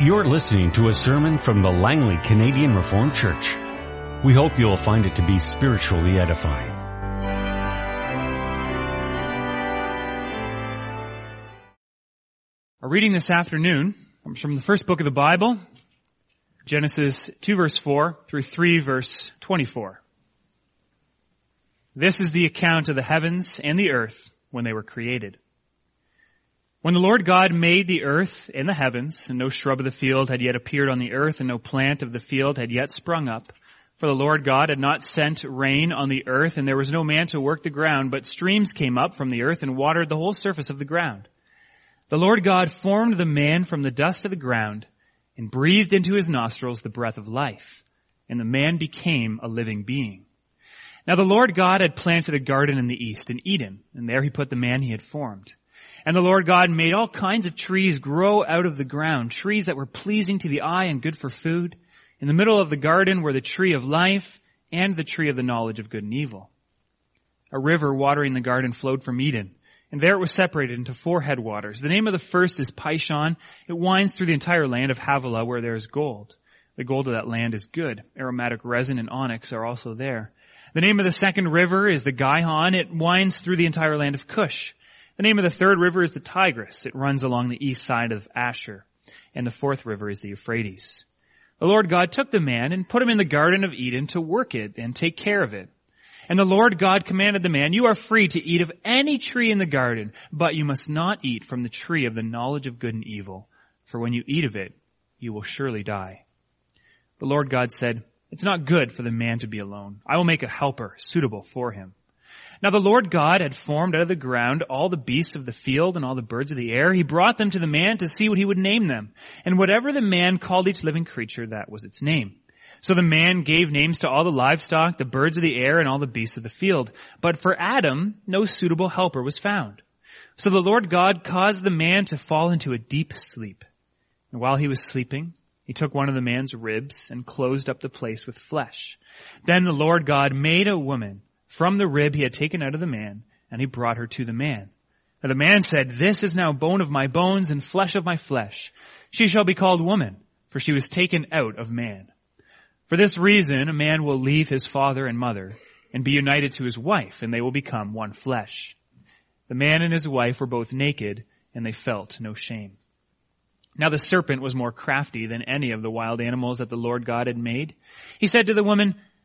You're listening to a sermon from the Langley Canadian Reformed Church. We hope you'll find it to be spiritually edifying. Our reading this afternoon comes from the first book of the Bible, Genesis 2 verse 4 through 3 verse 24. This is the account of the heavens and the earth when they were created. When the Lord God made the earth and the heavens, and no shrub of the field had yet appeared on the earth, and no plant of the field had yet sprung up, for the Lord God had not sent rain on the earth, and there was no man to work the ground, but streams came up from the earth and watered the whole surface of the ground. The Lord God formed the man from the dust of the ground, and breathed into his nostrils the breath of life, and the man became a living being. Now the Lord God had planted a garden in the east, in Eden, and there he put the man he had formed. And the Lord God made all kinds of trees grow out of the ground, trees that were pleasing to the eye and good for food. In the middle of the garden were the tree of life and the tree of the knowledge of good and evil. A river watering the garden flowed from Eden, and there it was separated into four headwaters. The name of the first is Pishon. It winds through the entire land of Havilah where there is gold. The gold of that land is good. Aromatic resin and onyx are also there. The name of the second river is the Gihon. It winds through the entire land of Cush. The name of the third river is the Tigris. It runs along the east side of Ashur. And the fourth river is the Euphrates. The Lord God took the man and put him in the Garden of Eden to work it and take care of it. And the Lord God commanded the man, you are free to eat of any tree in the garden, but you must not eat from the tree of the knowledge of good and evil, for when you eat of it, you will surely die. The Lord God said, it's not good for the man to be alone. I will make a helper suitable for him. Now the Lord God had formed out of the ground all the beasts of the field and all the birds of the air. He brought them to the man to see what he would name them. And whatever the man called each living creature, that was its name. So the man gave names to all the livestock, the birds of the air, and all the beasts of the field. But for Adam, no suitable helper was found. So the Lord God caused the man to fall into a deep sleep. And while he was sleeping, he took one of the man's ribs and closed up the place with flesh. Then the Lord God made a woman from the rib he had taken out of the man, and he brought her to the man. And the man said, This is now bone of my bones and flesh of my flesh. She shall be called woman, for she was taken out of man. For this reason, a man will leave his father and mother and be united to his wife, and they will become one flesh. The man and his wife were both naked, and they felt no shame. Now the serpent was more crafty than any of the wild animals that the Lord God had made. He said to the woman,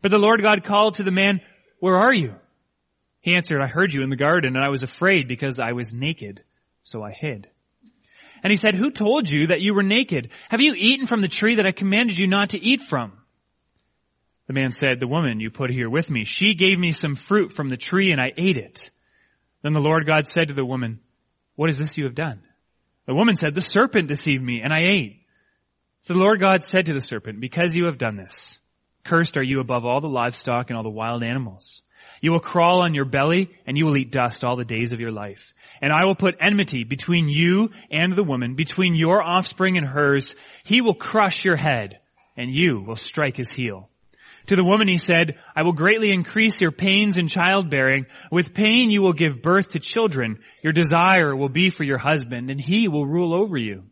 But the Lord God called to the man, where are you? He answered, I heard you in the garden and I was afraid because I was naked, so I hid. And he said, who told you that you were naked? Have you eaten from the tree that I commanded you not to eat from? The man said, the woman you put here with me, she gave me some fruit from the tree and I ate it. Then the Lord God said to the woman, what is this you have done? The woman said, the serpent deceived me and I ate. So the Lord God said to the serpent, because you have done this, Cursed are you above all the livestock and all the wild animals. You will crawl on your belly and you will eat dust all the days of your life. And I will put enmity between you and the woman, between your offspring and hers. He will crush your head and you will strike his heel. To the woman he said, I will greatly increase your pains in childbearing. With pain you will give birth to children. Your desire will be for your husband and he will rule over you.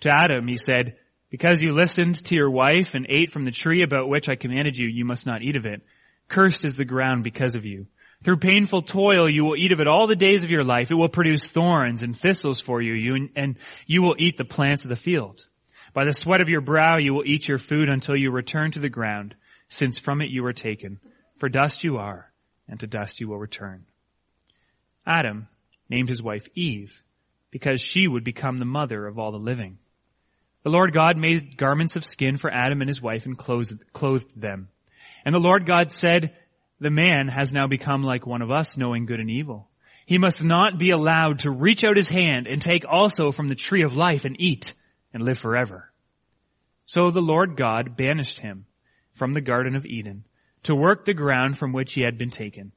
To Adam he said, because you listened to your wife and ate from the tree about which I commanded you, you must not eat of it. Cursed is the ground because of you. Through painful toil you will eat of it all the days of your life. It will produce thorns and thistles for you, you and you will eat the plants of the field. By the sweat of your brow you will eat your food until you return to the ground, since from it you were taken. For dust you are, and to dust you will return. Adam named his wife Eve because she would become the mother of all the living. The Lord God made garments of skin for Adam and his wife and clothed, clothed them. And the Lord God said, the man has now become like one of us, knowing good and evil. He must not be allowed to reach out his hand and take also from the tree of life and eat and live forever. So the Lord God banished him from the Garden of Eden to work the ground from which he had been taken.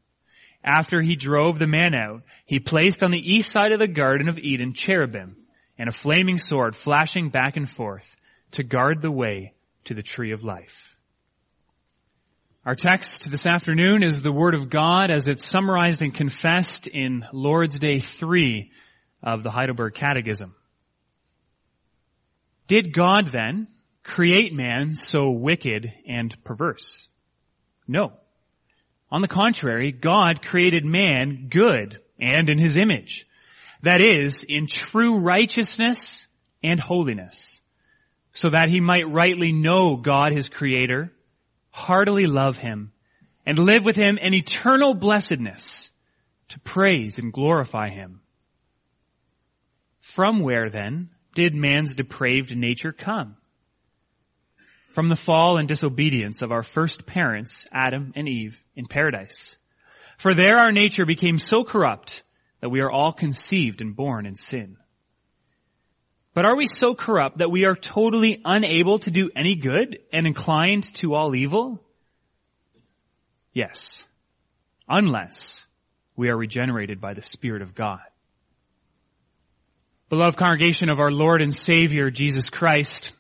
After he drove the man out, he placed on the east side of the Garden of Eden cherubim and a flaming sword flashing back and forth to guard the way to the tree of life. Our text this afternoon is the Word of God as it's summarized and confessed in Lord's Day 3 of the Heidelberg Catechism. Did God then create man so wicked and perverse? No. On the contrary, God created man good and in his image. That is, in true righteousness and holiness, so that he might rightly know God his creator, heartily love him, and live with him in eternal blessedness to praise and glorify him. From where then did man's depraved nature come? from the fall and disobedience of our first parents, Adam and Eve, in paradise. For there our nature became so corrupt that we are all conceived and born in sin. But are we so corrupt that we are totally unable to do any good and inclined to all evil? Yes. Unless we are regenerated by the Spirit of God. Beloved congregation of our Lord and Savior, Jesus Christ,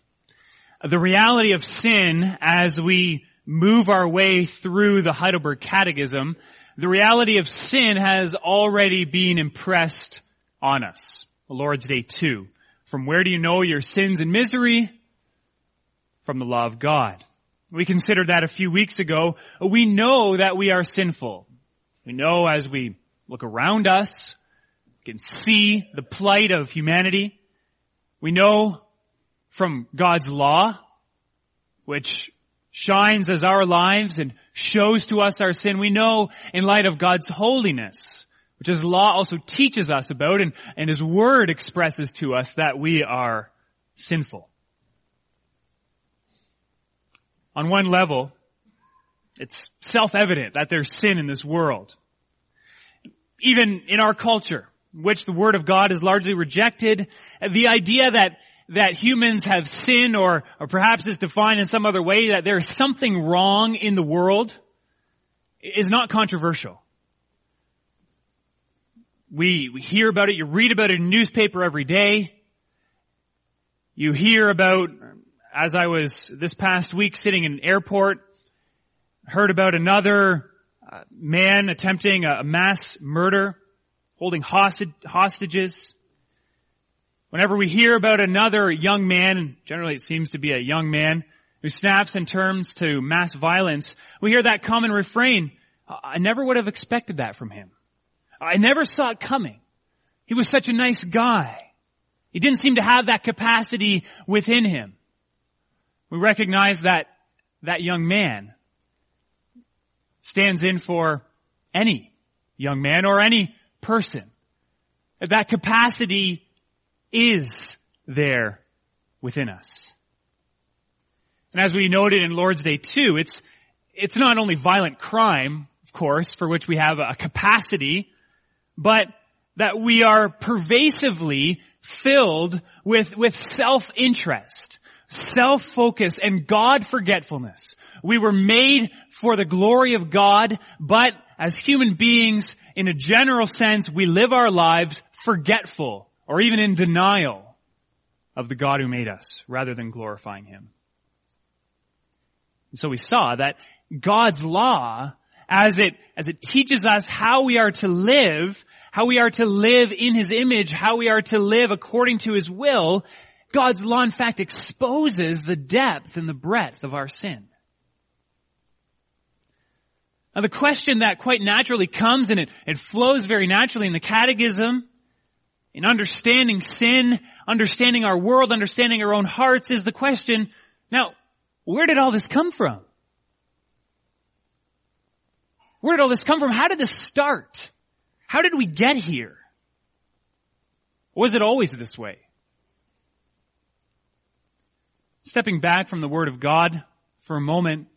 the reality of sin as we move our way through the Heidelberg Catechism, the reality of sin has already been impressed on us. The Lord's Day 2. From where do you know your sins and misery? From the law of God. We considered that a few weeks ago. We know that we are sinful. We know as we look around us, we can see the plight of humanity. We know from God's law, which shines as our lives and shows to us our sin. We know in light of God's holiness, which His law also teaches us about and, and His word expresses to us that we are sinful. On one level, it's self-evident that there's sin in this world. Even in our culture, which the Word of God is largely rejected, the idea that that humans have sinned or, or perhaps is defined in some other way that there is something wrong in the world is not controversial. We, we hear about it, you read about it in newspaper every day. You hear about, as I was this past week sitting in an airport, heard about another uh, man attempting a mass murder, holding hostage, hostages. Whenever we hear about another young man, generally it seems to be a young man, who snaps and turns to mass violence, we hear that common refrain, I never would have expected that from him. I never saw it coming. He was such a nice guy. He didn't seem to have that capacity within him. We recognize that that young man stands in for any young man or any person. That capacity is there within us. And as we noted in Lord's Day 2, it's, it's not only violent crime, of course, for which we have a capacity, but that we are pervasively filled with, with self-interest, self-focus, and God-forgetfulness. We were made for the glory of God, but as human beings, in a general sense, we live our lives forgetful or even in denial of the God who made us rather than glorifying Him. And so we saw that God's law, as it, as it teaches us how we are to live, how we are to live in His image, how we are to live according to His will, God's law in fact exposes the depth and the breadth of our sin. Now the question that quite naturally comes and it, it flows very naturally in the catechism in understanding sin, understanding our world, understanding our own hearts is the question, now, where did all this come from? Where did all this come from? How did this start? How did we get here? Was it always this way? Stepping back from the Word of God for a moment,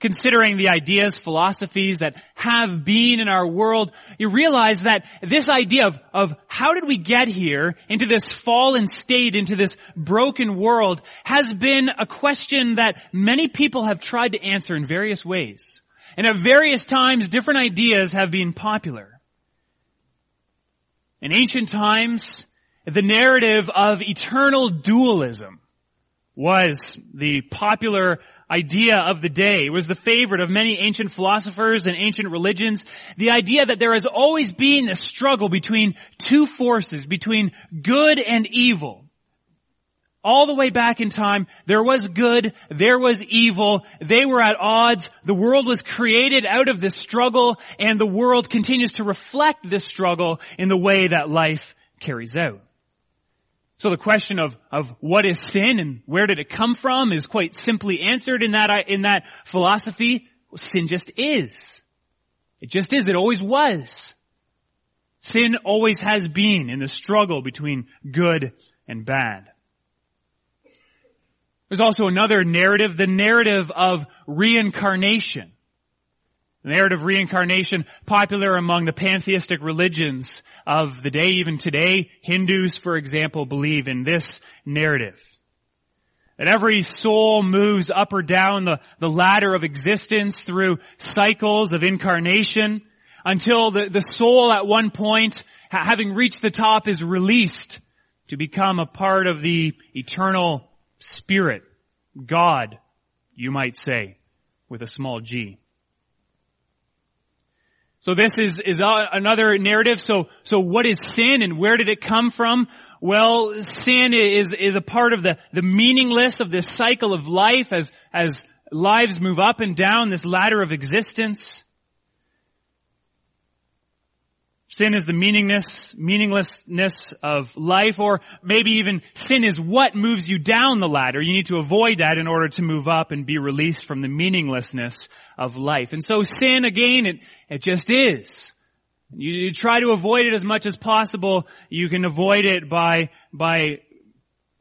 considering the ideas, philosophies that have been in our world, you realize that this idea of, of how did we get here into this fallen state, into this broken world, has been a question that many people have tried to answer in various ways. And at various times, different ideas have been popular. In ancient times, the narrative of eternal dualism was the popular idea of the day. It was the favorite of many ancient philosophers and ancient religions. The idea that there has always been a struggle between two forces, between good and evil. All the way back in time, there was good, there was evil, they were at odds, the world was created out of this struggle, and the world continues to reflect this struggle in the way that life carries out. So the question of, of what is sin and where did it come from is quite simply answered in that, in that philosophy. Sin just is. It just is. It always was. Sin always has been in the struggle between good and bad. There's also another narrative, the narrative of reincarnation. Narrative reincarnation popular among the pantheistic religions of the day, even today. Hindus, for example, believe in this narrative. That every soul moves up or down the, the ladder of existence through cycles of incarnation until the, the soul at one point, having reached the top, is released to become a part of the eternal spirit, God, you might say, with a small g. So this is, is another narrative. So, so what is sin and where did it come from? Well, sin is, is a part of the, the meaningless of this cycle of life as, as lives move up and down this ladder of existence. Sin is the meaningless, meaninglessness of life, or maybe even sin is what moves you down the ladder. You need to avoid that in order to move up and be released from the meaninglessness of life. And so sin, again, it, it just is. You, you try to avoid it as much as possible. You can avoid it by, by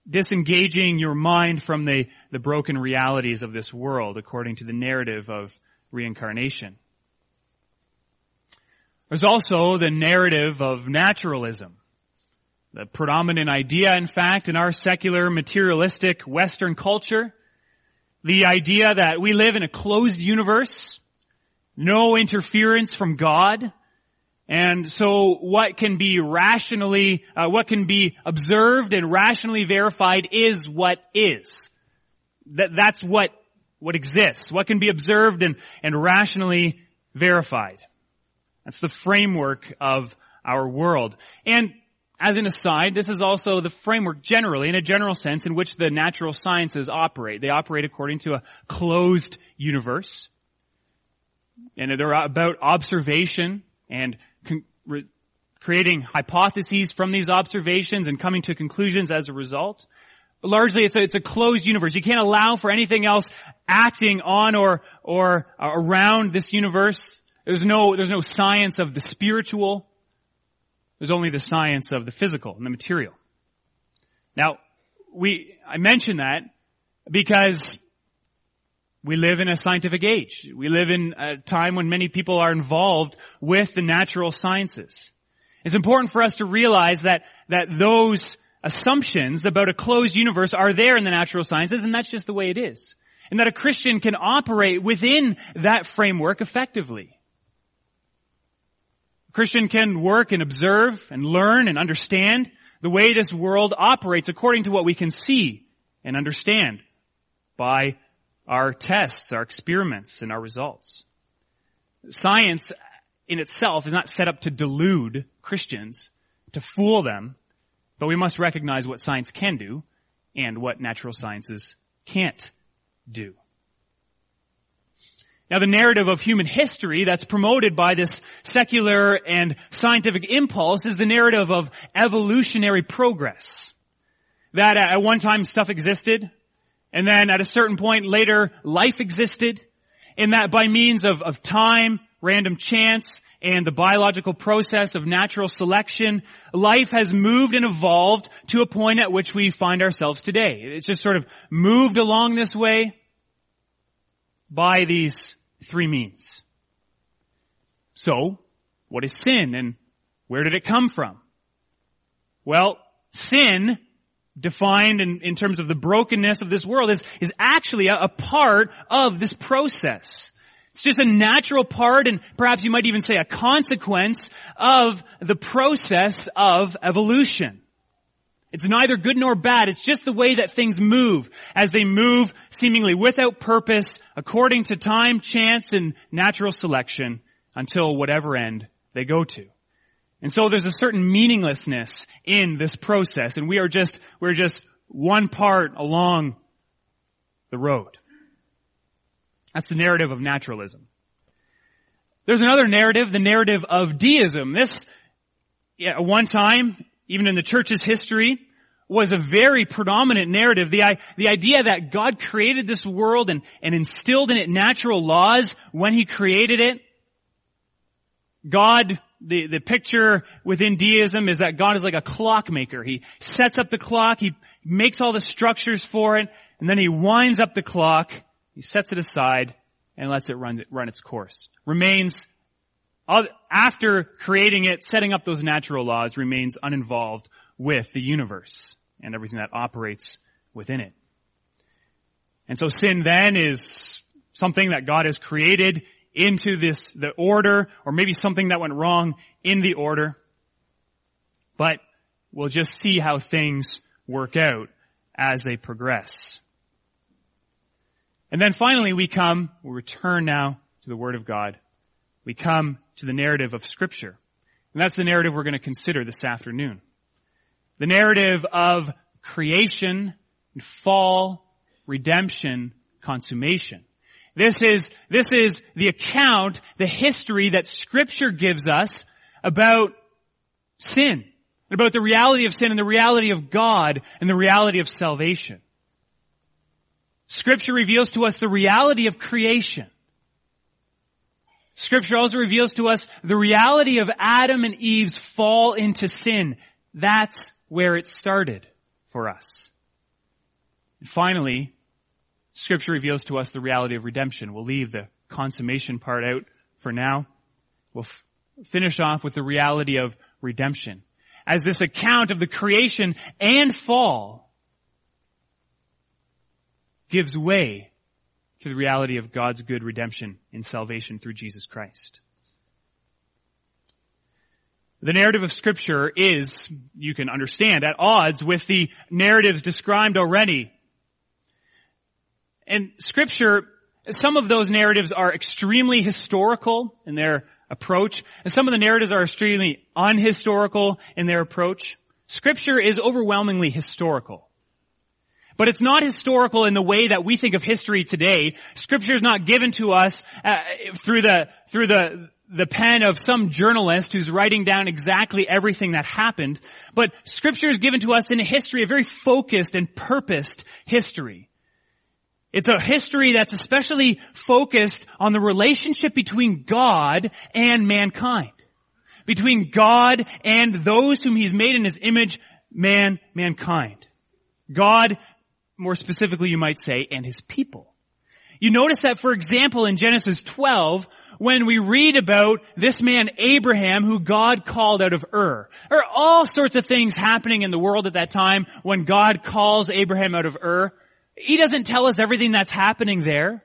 disengaging your mind from the, the broken realities of this world according to the narrative of reincarnation. There's also the narrative of naturalism. The predominant idea, in fact, in our secular, materialistic Western culture. The idea that we live in a closed universe, no interference from God, and so what can be rationally, uh, what can be observed and rationally verified is what is. That, that's what, what exists. What can be observed and, and rationally verified. That's the framework of our world. And as an aside, this is also the framework generally, in a general sense, in which the natural sciences operate. They operate according to a closed universe. And they're about observation and con- re- creating hypotheses from these observations and coming to conclusions as a result. But largely it's a, it's a closed universe. You can't allow for anything else acting on or, or uh, around this universe there's no, there's no science of the spiritual. There's only the science of the physical and the material. Now, we, I mention that because we live in a scientific age. We live in a time when many people are involved with the natural sciences. It's important for us to realize that, that those assumptions about a closed universe are there in the natural sciences and that's just the way it is. And that a Christian can operate within that framework effectively. Christian can work and observe and learn and understand the way this world operates according to what we can see and understand by our tests, our experiments, and our results. Science in itself is not set up to delude Christians, to fool them, but we must recognize what science can do and what natural sciences can't do. Now the narrative of human history that's promoted by this secular and scientific impulse is the narrative of evolutionary progress. That at one time stuff existed, and then at a certain point later life existed, and that by means of, of time, random chance, and the biological process of natural selection, life has moved and evolved to a point at which we find ourselves today. It's just sort of moved along this way by these three means. So, what is sin and where did it come from? Well, sin, defined in, in terms of the brokenness of this world, is, is actually a, a part of this process. It's just a natural part and perhaps you might even say a consequence of the process of evolution. It's neither good nor bad. It's just the way that things move as they move seemingly without purpose according to time, chance, and natural selection until whatever end they go to. And so there's a certain meaninglessness in this process and we are just, we're just one part along the road. That's the narrative of naturalism. There's another narrative, the narrative of deism. This, yeah, at one time, even in the church's history, was a very predominant narrative. The, the idea that God created this world and, and instilled in it natural laws when He created it. God, the, the picture within deism is that God is like a clockmaker. He sets up the clock, He makes all the structures for it, and then He winds up the clock he sets it aside and lets it run, run its course. Remains, after creating it, setting up those natural laws, remains uninvolved with the universe and everything that operates within it. And so sin then is something that God has created into this, the order, or maybe something that went wrong in the order. But we'll just see how things work out as they progress. And then finally we come, we return now to the Word of God. We come to the narrative of Scripture. And that's the narrative we're going to consider this afternoon. The narrative of creation, fall, redemption, consummation. This is, this is the account, the history that scripture gives us about sin, about the reality of sin and the reality of God and the reality of salvation. Scripture reveals to us the reality of creation. Scripture also reveals to us the reality of Adam and Eve's fall into sin. That's where it started for us. And finally, Scripture reveals to us the reality of redemption. We'll leave the consummation part out for now. We'll f- finish off with the reality of redemption. As this account of the creation and fall gives way to the reality of God's good redemption in salvation through Jesus Christ. The narrative of scripture is, you can understand, at odds with the narratives described already. And scripture, some of those narratives are extremely historical in their approach, and some of the narratives are extremely unhistorical in their approach. Scripture is overwhelmingly historical. But it's not historical in the way that we think of history today. Scripture is not given to us uh, through the through the the pen of some journalist who's writing down exactly everything that happened. But Scripture is given to us in a history, a very focused and purposed history. It's a history that's especially focused on the relationship between God and mankind. Between God and those whom He's made in His image, man, mankind. God more specifically you might say, and his people. You notice that, for example, in Genesis 12, when we read about this man Abraham who God called out of Ur. There are all sorts of things happening in the world at that time when God calls Abraham out of Ur. He doesn't tell us everything that's happening there,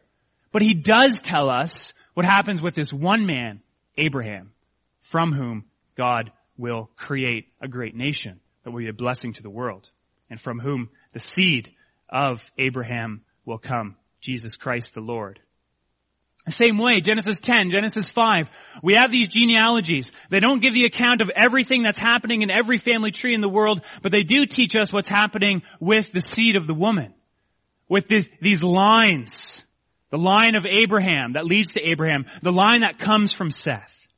but he does tell us what happens with this one man, Abraham, from whom God will create a great nation that will be a blessing to the world, and from whom the seed of Abraham will come, Jesus Christ the Lord. Same way, Genesis 10, Genesis 5, we have these genealogies. They don't give the account of everything that's happening in every family tree in the world, but they do teach us what's happening with the seed of the woman. With this, these lines. The line of Abraham that leads to Abraham. The line that comes from Seth.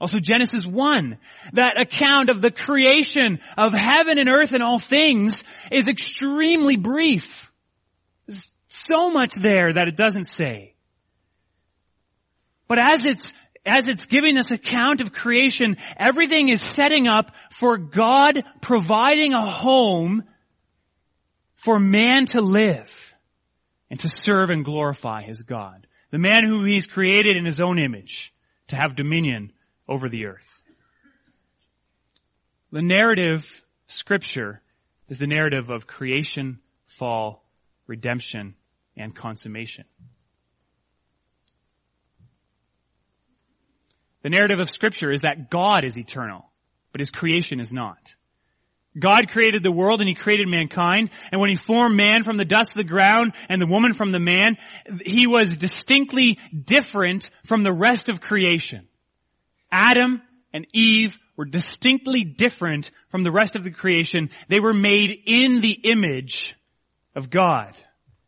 Also Genesis 1, that account of the creation of heaven and earth and all things is extremely brief. There's so much there that it doesn't say. But as it's as it's giving this account of creation, everything is setting up for God providing a home for man to live and to serve and glorify his God. The man who he's created in his own image to have dominion over the earth. The narrative scripture is the narrative of creation, fall, redemption, and consummation. The narrative of scripture is that God is eternal, but his creation is not. God created the world and he created mankind, and when he formed man from the dust of the ground and the woman from the man, he was distinctly different from the rest of creation. Adam and Eve were distinctly different from the rest of the creation. They were made in the image of God.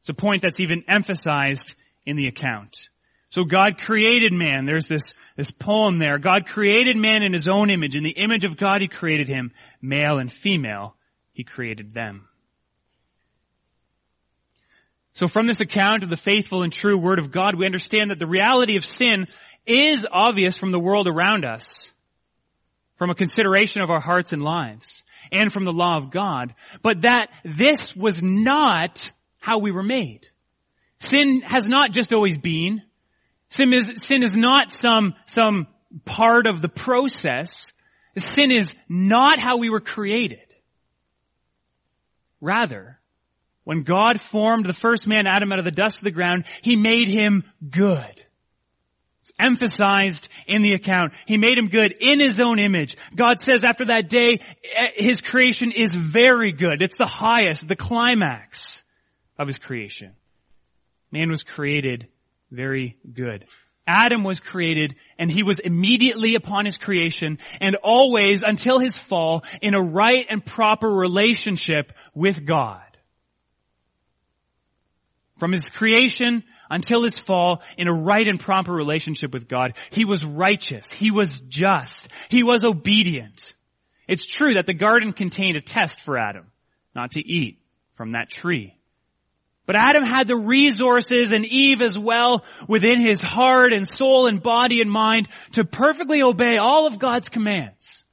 It's a point that's even emphasized in the account. So God created man. There's this, this poem there. God created man in his own image. In the image of God, he created him. Male and female, he created them. So from this account of the faithful and true word of God, we understand that the reality of sin is obvious from the world around us, from a consideration of our hearts and lives, and from the law of God, but that this was not how we were made. Sin has not just always been. Sin is, sin is not some, some part of the process. Sin is not how we were created. Rather, when God formed the first man, Adam, out of the dust of the ground, He made him good. It's emphasized in the account. He made him good in His own image. God says after that day, eh, His creation is very good. It's the highest, the climax of His creation. Man was created very good. Adam was created and he was immediately upon his creation and always until his fall in a right and proper relationship with God. From his creation until his fall in a right and proper relationship with God. He was righteous. He was just. He was obedient. It's true that the garden contained a test for Adam, not to eat from that tree. But Adam had the resources and Eve as well within his heart and soul and body and mind to perfectly obey all of God's commands.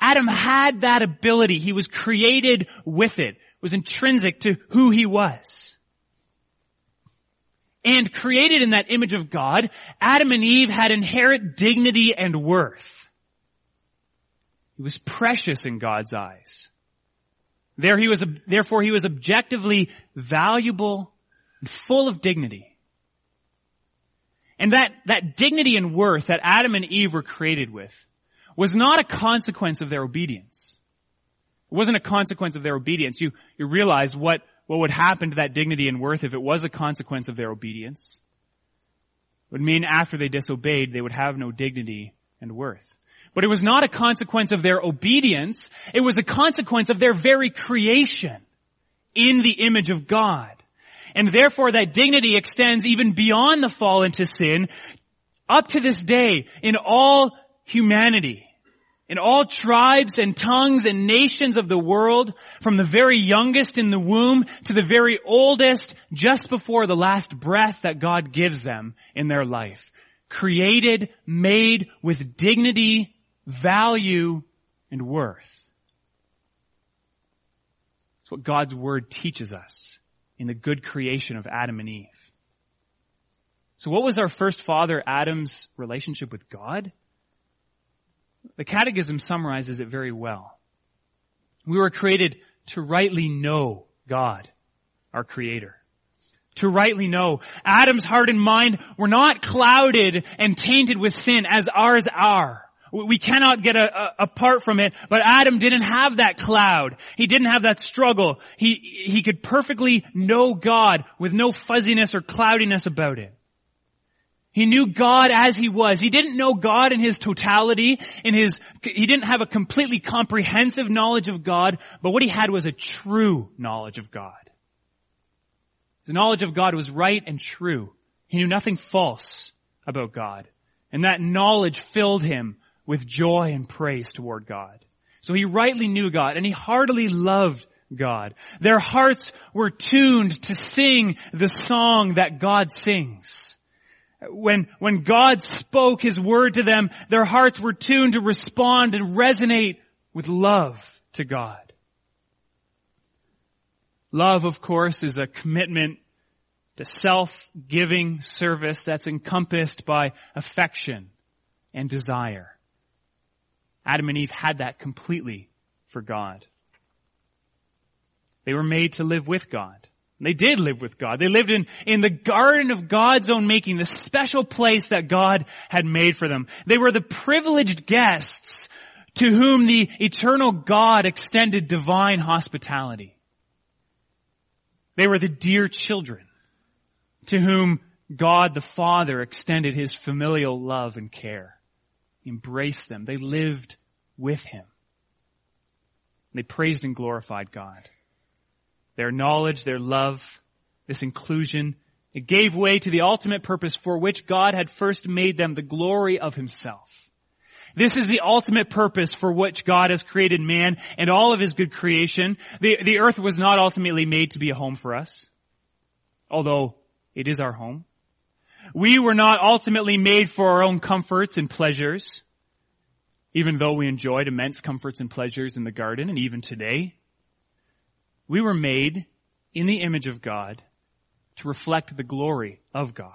Adam had that ability. He was created with it. It was intrinsic to who he was. And created in that image of God, Adam and Eve had inherent dignity and worth. He was precious in God's eyes. There he was, therefore he was objectively valuable and full of dignity. And that, that dignity and worth that Adam and Eve were created with was not a consequence of their obedience. It wasn't a consequence of their obedience. You, you realize what, what would happen to that dignity and worth if it was a consequence of their obedience. It would mean after they disobeyed, they would have no dignity and worth. But it was not a consequence of their obedience. It was a consequence of their very creation in the image of God. And therefore that dignity extends even beyond the fall into sin up to this day in all humanity. In all tribes and tongues and nations of the world, from the very youngest in the womb to the very oldest just before the last breath that God gives them in their life. Created, made with dignity value, and worth. What God's Word teaches us in the good creation of Adam and Eve. So what was our first father Adam's relationship with God? The Catechism summarizes it very well. We were created to rightly know God, our Creator. To rightly know. Adam's heart and mind were not clouded and tainted with sin as ours are. We cannot get a, a, apart from it, but Adam didn't have that cloud. He didn't have that struggle. He, he could perfectly know God with no fuzziness or cloudiness about it. He knew God as he was. He didn't know God in his totality, in his, he didn't have a completely comprehensive knowledge of God, but what he had was a true knowledge of God. His knowledge of God was right and true. He knew nothing false about God. And that knowledge filled him with joy and praise toward God. So he rightly knew God and he heartily loved God. Their hearts were tuned to sing the song that God sings. when, when God spoke His word to them, their hearts were tuned to respond and resonate with love to God. Love, of course, is a commitment to self-giving service that's encompassed by affection and desire. Adam and Eve had that completely for God. They were made to live with God. They did live with God. They lived in, in the garden of God's own making, the special place that God had made for them. They were the privileged guests to whom the eternal God extended divine hospitality. They were the dear children to whom God the Father extended his familial love and care. Embraced them. They lived with him. They praised and glorified God. Their knowledge, their love, this inclusion, it gave way to the ultimate purpose for which God had first made them the glory of himself. This is the ultimate purpose for which God has created man and all of his good creation. The, the earth was not ultimately made to be a home for us, although it is our home. We were not ultimately made for our own comforts and pleasures, even though we enjoyed immense comforts and pleasures in the garden and even today. We were made in the image of God to reflect the glory of God.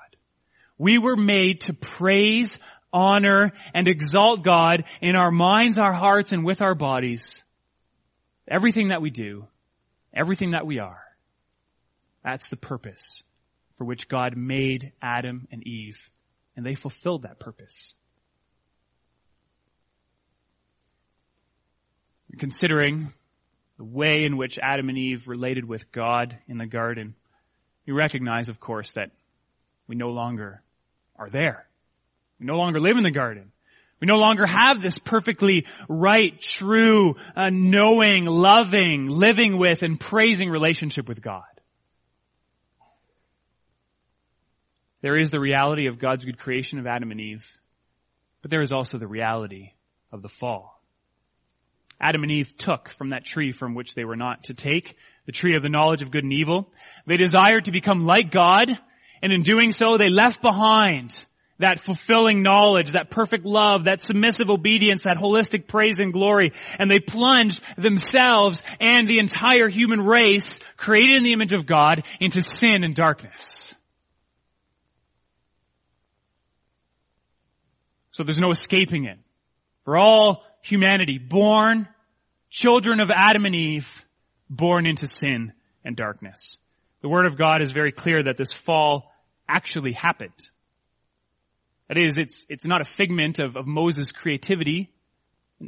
We were made to praise, honor, and exalt God in our minds, our hearts, and with our bodies. Everything that we do, everything that we are. That's the purpose for which God made Adam and Eve, and they fulfilled that purpose. Considering the way in which Adam and Eve related with God in the garden, we recognize, of course, that we no longer are there. We no longer live in the garden. We no longer have this perfectly right, true, uh, knowing, loving, living with, and praising relationship with God. There is the reality of God's good creation of Adam and Eve, but there is also the reality of the fall. Adam and Eve took from that tree from which they were not to take, the tree of the knowledge of good and evil. They desired to become like God, and in doing so they left behind that fulfilling knowledge, that perfect love, that submissive obedience, that holistic praise and glory, and they plunged themselves and the entire human race, created in the image of God, into sin and darkness. So there's no escaping it. For all humanity, born children of Adam and Eve, born into sin and darkness. The Word of God is very clear that this fall actually happened. That is, it's, it's not a figment of, of Moses' creativity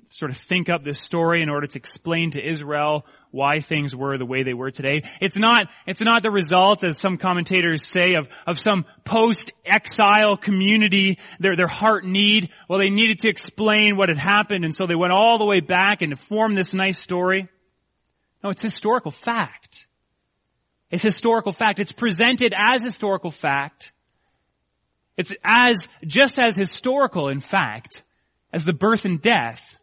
sort of think up this story in order to explain to Israel why things were the way they were today. It's not, it's not the result, as some commentators say, of, of some post-exile community, their, their heart need. Well, they needed to explain what had happened, and so they went all the way back and formed this nice story. No, it's historical fact. It's historical fact. It's presented as historical fact. It's as, just as historical, in fact, as the birth and death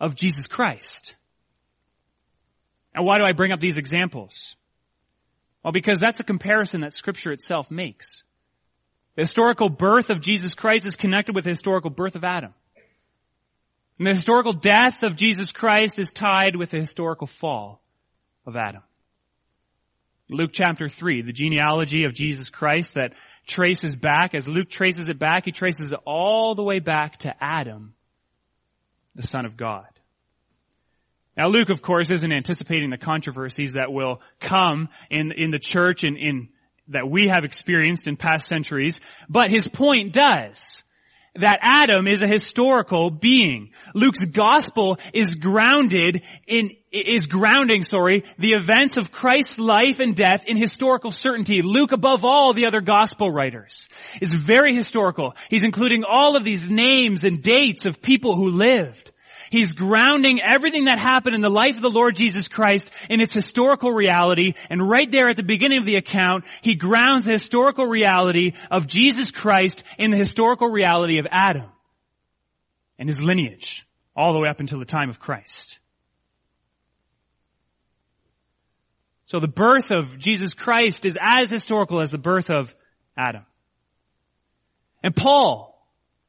of Jesus Christ. And why do I bring up these examples? Well, because that's a comparison that scripture itself makes. The historical birth of Jesus Christ is connected with the historical birth of Adam. And the historical death of Jesus Christ is tied with the historical fall of Adam. Luke chapter 3, the genealogy of Jesus Christ that traces back, as Luke traces it back, he traces it all the way back to Adam, the Son of God. Now Luke, of course, isn't anticipating the controversies that will come in, in the church and in, that we have experienced in past centuries, but his point does that Adam is a historical being. Luke's gospel is grounded in, is grounding, sorry, the events of Christ's life and death in historical certainty. Luke, above all the other gospel writers, is very historical. He's including all of these names and dates of people who lived. He's grounding everything that happened in the life of the Lord Jesus Christ in its historical reality. And right there at the beginning of the account, he grounds the historical reality of Jesus Christ in the historical reality of Adam and his lineage all the way up until the time of Christ. So the birth of Jesus Christ is as historical as the birth of Adam. And Paul,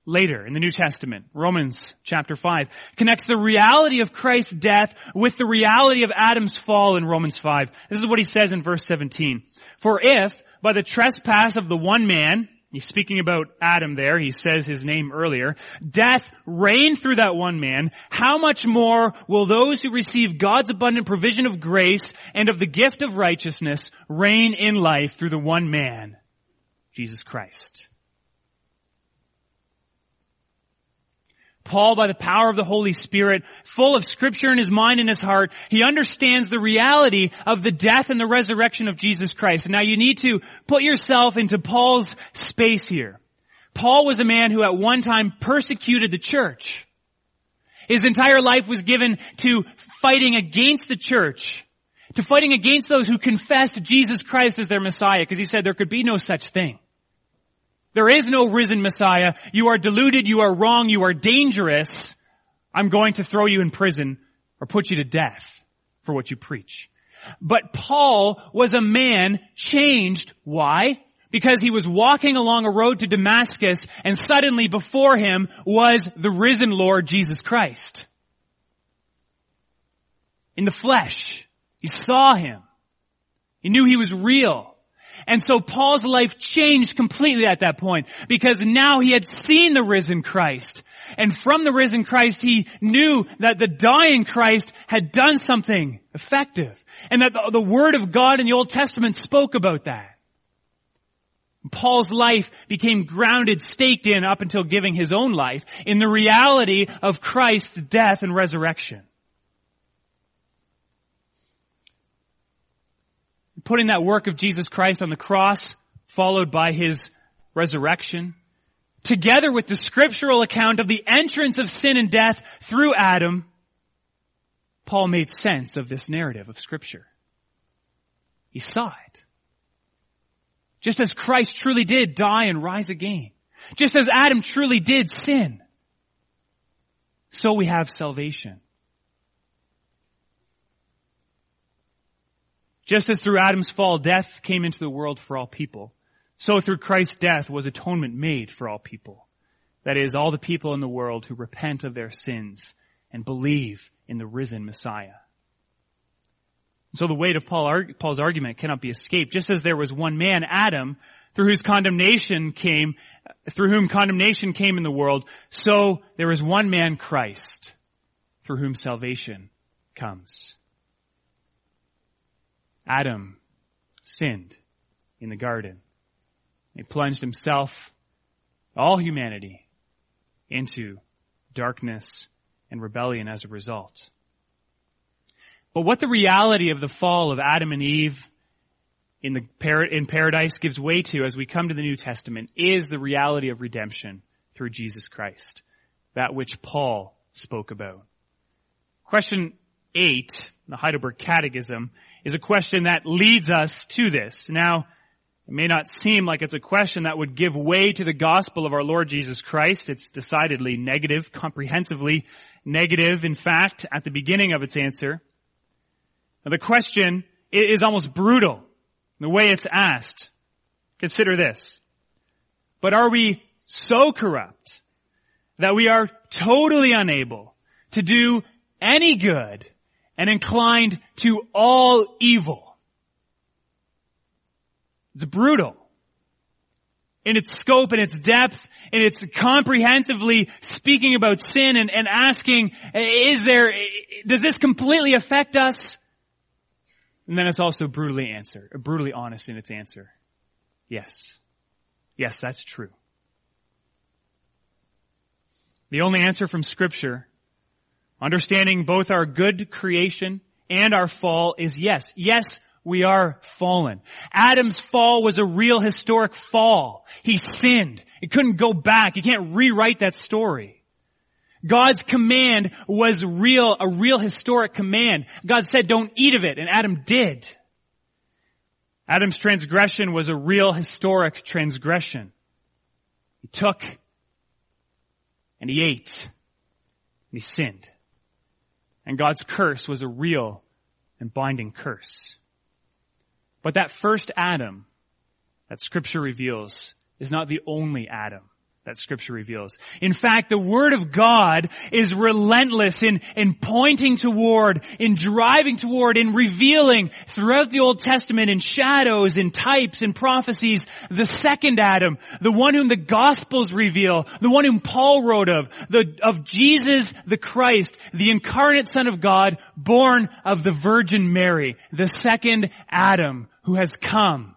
later in the New Testament, Romans chapter 5, connects the reality of Christ's death with the reality of Adam's fall in Romans 5. This is what he says in verse 17. For if, by the trespass of the one man, he's speaking about Adam there, he says his name earlier, death reigned through that one man, how much more will those who receive God's abundant provision of grace and of the gift of righteousness reign in life through the one man, Jesus Christ? Paul, by the power of the Holy Spirit, full of scripture in his mind and his heart, he understands the reality of the death and the resurrection of Jesus Christ. Now you need to put yourself into Paul's space here. Paul was a man who at one time persecuted the church. His entire life was given to fighting against the church, to fighting against those who confessed Jesus Christ as their Messiah, because he said there could be no such thing. There is no risen Messiah. You are deluded. You are wrong. You are dangerous. I'm going to throw you in prison or put you to death for what you preach. But Paul was a man changed. Why? Because he was walking along a road to Damascus and suddenly before him was the risen Lord Jesus Christ. In the flesh. He saw him. He knew he was real. And so Paul's life changed completely at that point because now he had seen the risen Christ. And from the risen Christ, he knew that the dying Christ had done something effective and that the, the word of God in the Old Testament spoke about that. Paul's life became grounded, staked in up until giving his own life in the reality of Christ's death and resurrection. Putting that work of Jesus Christ on the cross, followed by his resurrection, together with the scriptural account of the entrance of sin and death through Adam, Paul made sense of this narrative of scripture. He saw it. Just as Christ truly did die and rise again. Just as Adam truly did sin. So we have salvation. Just as through Adam's fall death came into the world for all people, so through Christ's death was atonement made for all people. That is, all the people in the world who repent of their sins and believe in the risen Messiah. So the weight of Paul's argument cannot be escaped. Just as there was one man, Adam, through whose condemnation came, through whom condemnation came in the world, so there is one man, Christ, through whom salvation comes. Adam sinned in the garden. He plunged himself, all humanity, into darkness and rebellion as a result. But what the reality of the fall of Adam and Eve in the in paradise gives way to as we come to the New Testament is the reality of redemption through Jesus Christ. That which Paul spoke about. Question eight, the Heidelberg Catechism, is a question that leads us to this. Now, it may not seem like it's a question that would give way to the gospel of our Lord Jesus Christ. It's decidedly negative, comprehensively negative, in fact, at the beginning of its answer. Now, the question is almost brutal, the way it's asked. Consider this. But are we so corrupt that we are totally unable to do any good and inclined to all evil. It's brutal in its scope and its depth and it's comprehensively speaking about sin and, and asking, is there, does this completely affect us? And then it's also brutally answered, brutally honest in its answer. Yes. Yes, that's true. The only answer from scripture Understanding both our good creation and our fall is yes. Yes, we are fallen. Adam's fall was a real historic fall. He sinned. He couldn't go back. He can't rewrite that story. God's command was real, a real historic command. God said don't eat of it and Adam did. Adam's transgression was a real historic transgression. He took and he ate and he sinned. And God's curse was a real and binding curse. But that first Adam that scripture reveals is not the only Adam that scripture reveals. In fact, the word of God is relentless in, in pointing toward, in driving toward, in revealing throughout the Old Testament in shadows, in types, in prophecies, the second Adam, the one whom the Gospels reveal, the one whom Paul wrote of, the, of Jesus the Christ, the incarnate Son of God, born of the Virgin Mary, the second Adam who has come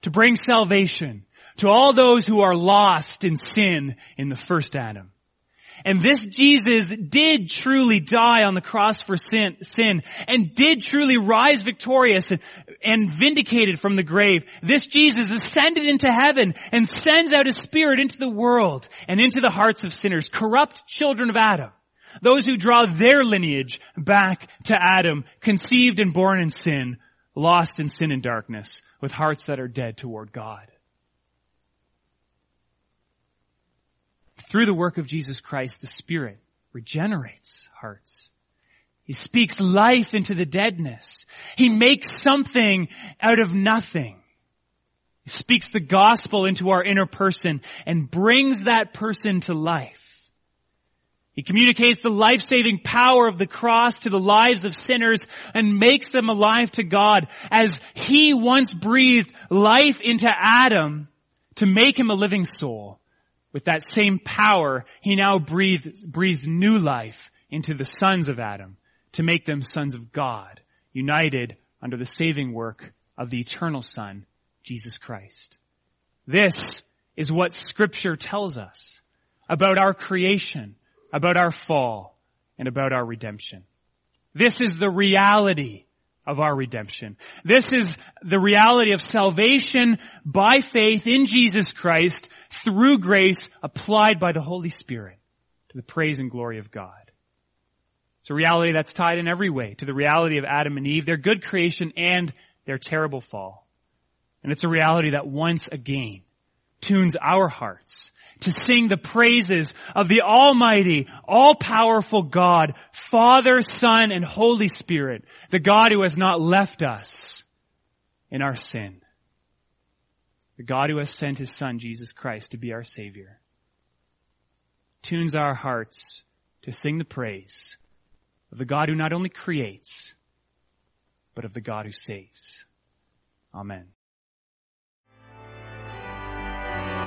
to bring salvation to all those who are lost in sin in the first Adam. And this Jesus did truly die on the cross for sin, sin and did truly rise victorious and, and vindicated from the grave. This Jesus ascended into heaven and sends out his spirit into the world and into the hearts of sinners, corrupt children of Adam. Those who draw their lineage back to Adam, conceived and born in sin, lost in sin and darkness, with hearts that are dead toward God. Through the work of Jesus Christ, the Spirit regenerates hearts. He speaks life into the deadness. He makes something out of nothing. He speaks the gospel into our inner person and brings that person to life. He communicates the life-saving power of the cross to the lives of sinners and makes them alive to God as He once breathed life into Adam to make him a living soul. With that same power, he now breathes, breathes new life into the sons of Adam to make them sons of God, united under the saving work of the eternal Son, Jesus Christ. This is what scripture tells us about our creation, about our fall, and about our redemption. This is the reality of our redemption. This is the reality of salvation by faith in Jesus Christ through grace applied by the Holy Spirit to the praise and glory of God. It's a reality that's tied in every way to the reality of Adam and Eve, their good creation and their terrible fall. And it's a reality that once again tunes our hearts to sing the praises of the Almighty, all-powerful God, Father, Son, and Holy Spirit, the God who has not left us in our sin. The God who has sent His Son, Jesus Christ, to be our Savior. Tunes our hearts to sing the praise of the God who not only creates, but of the God who saves. Amen.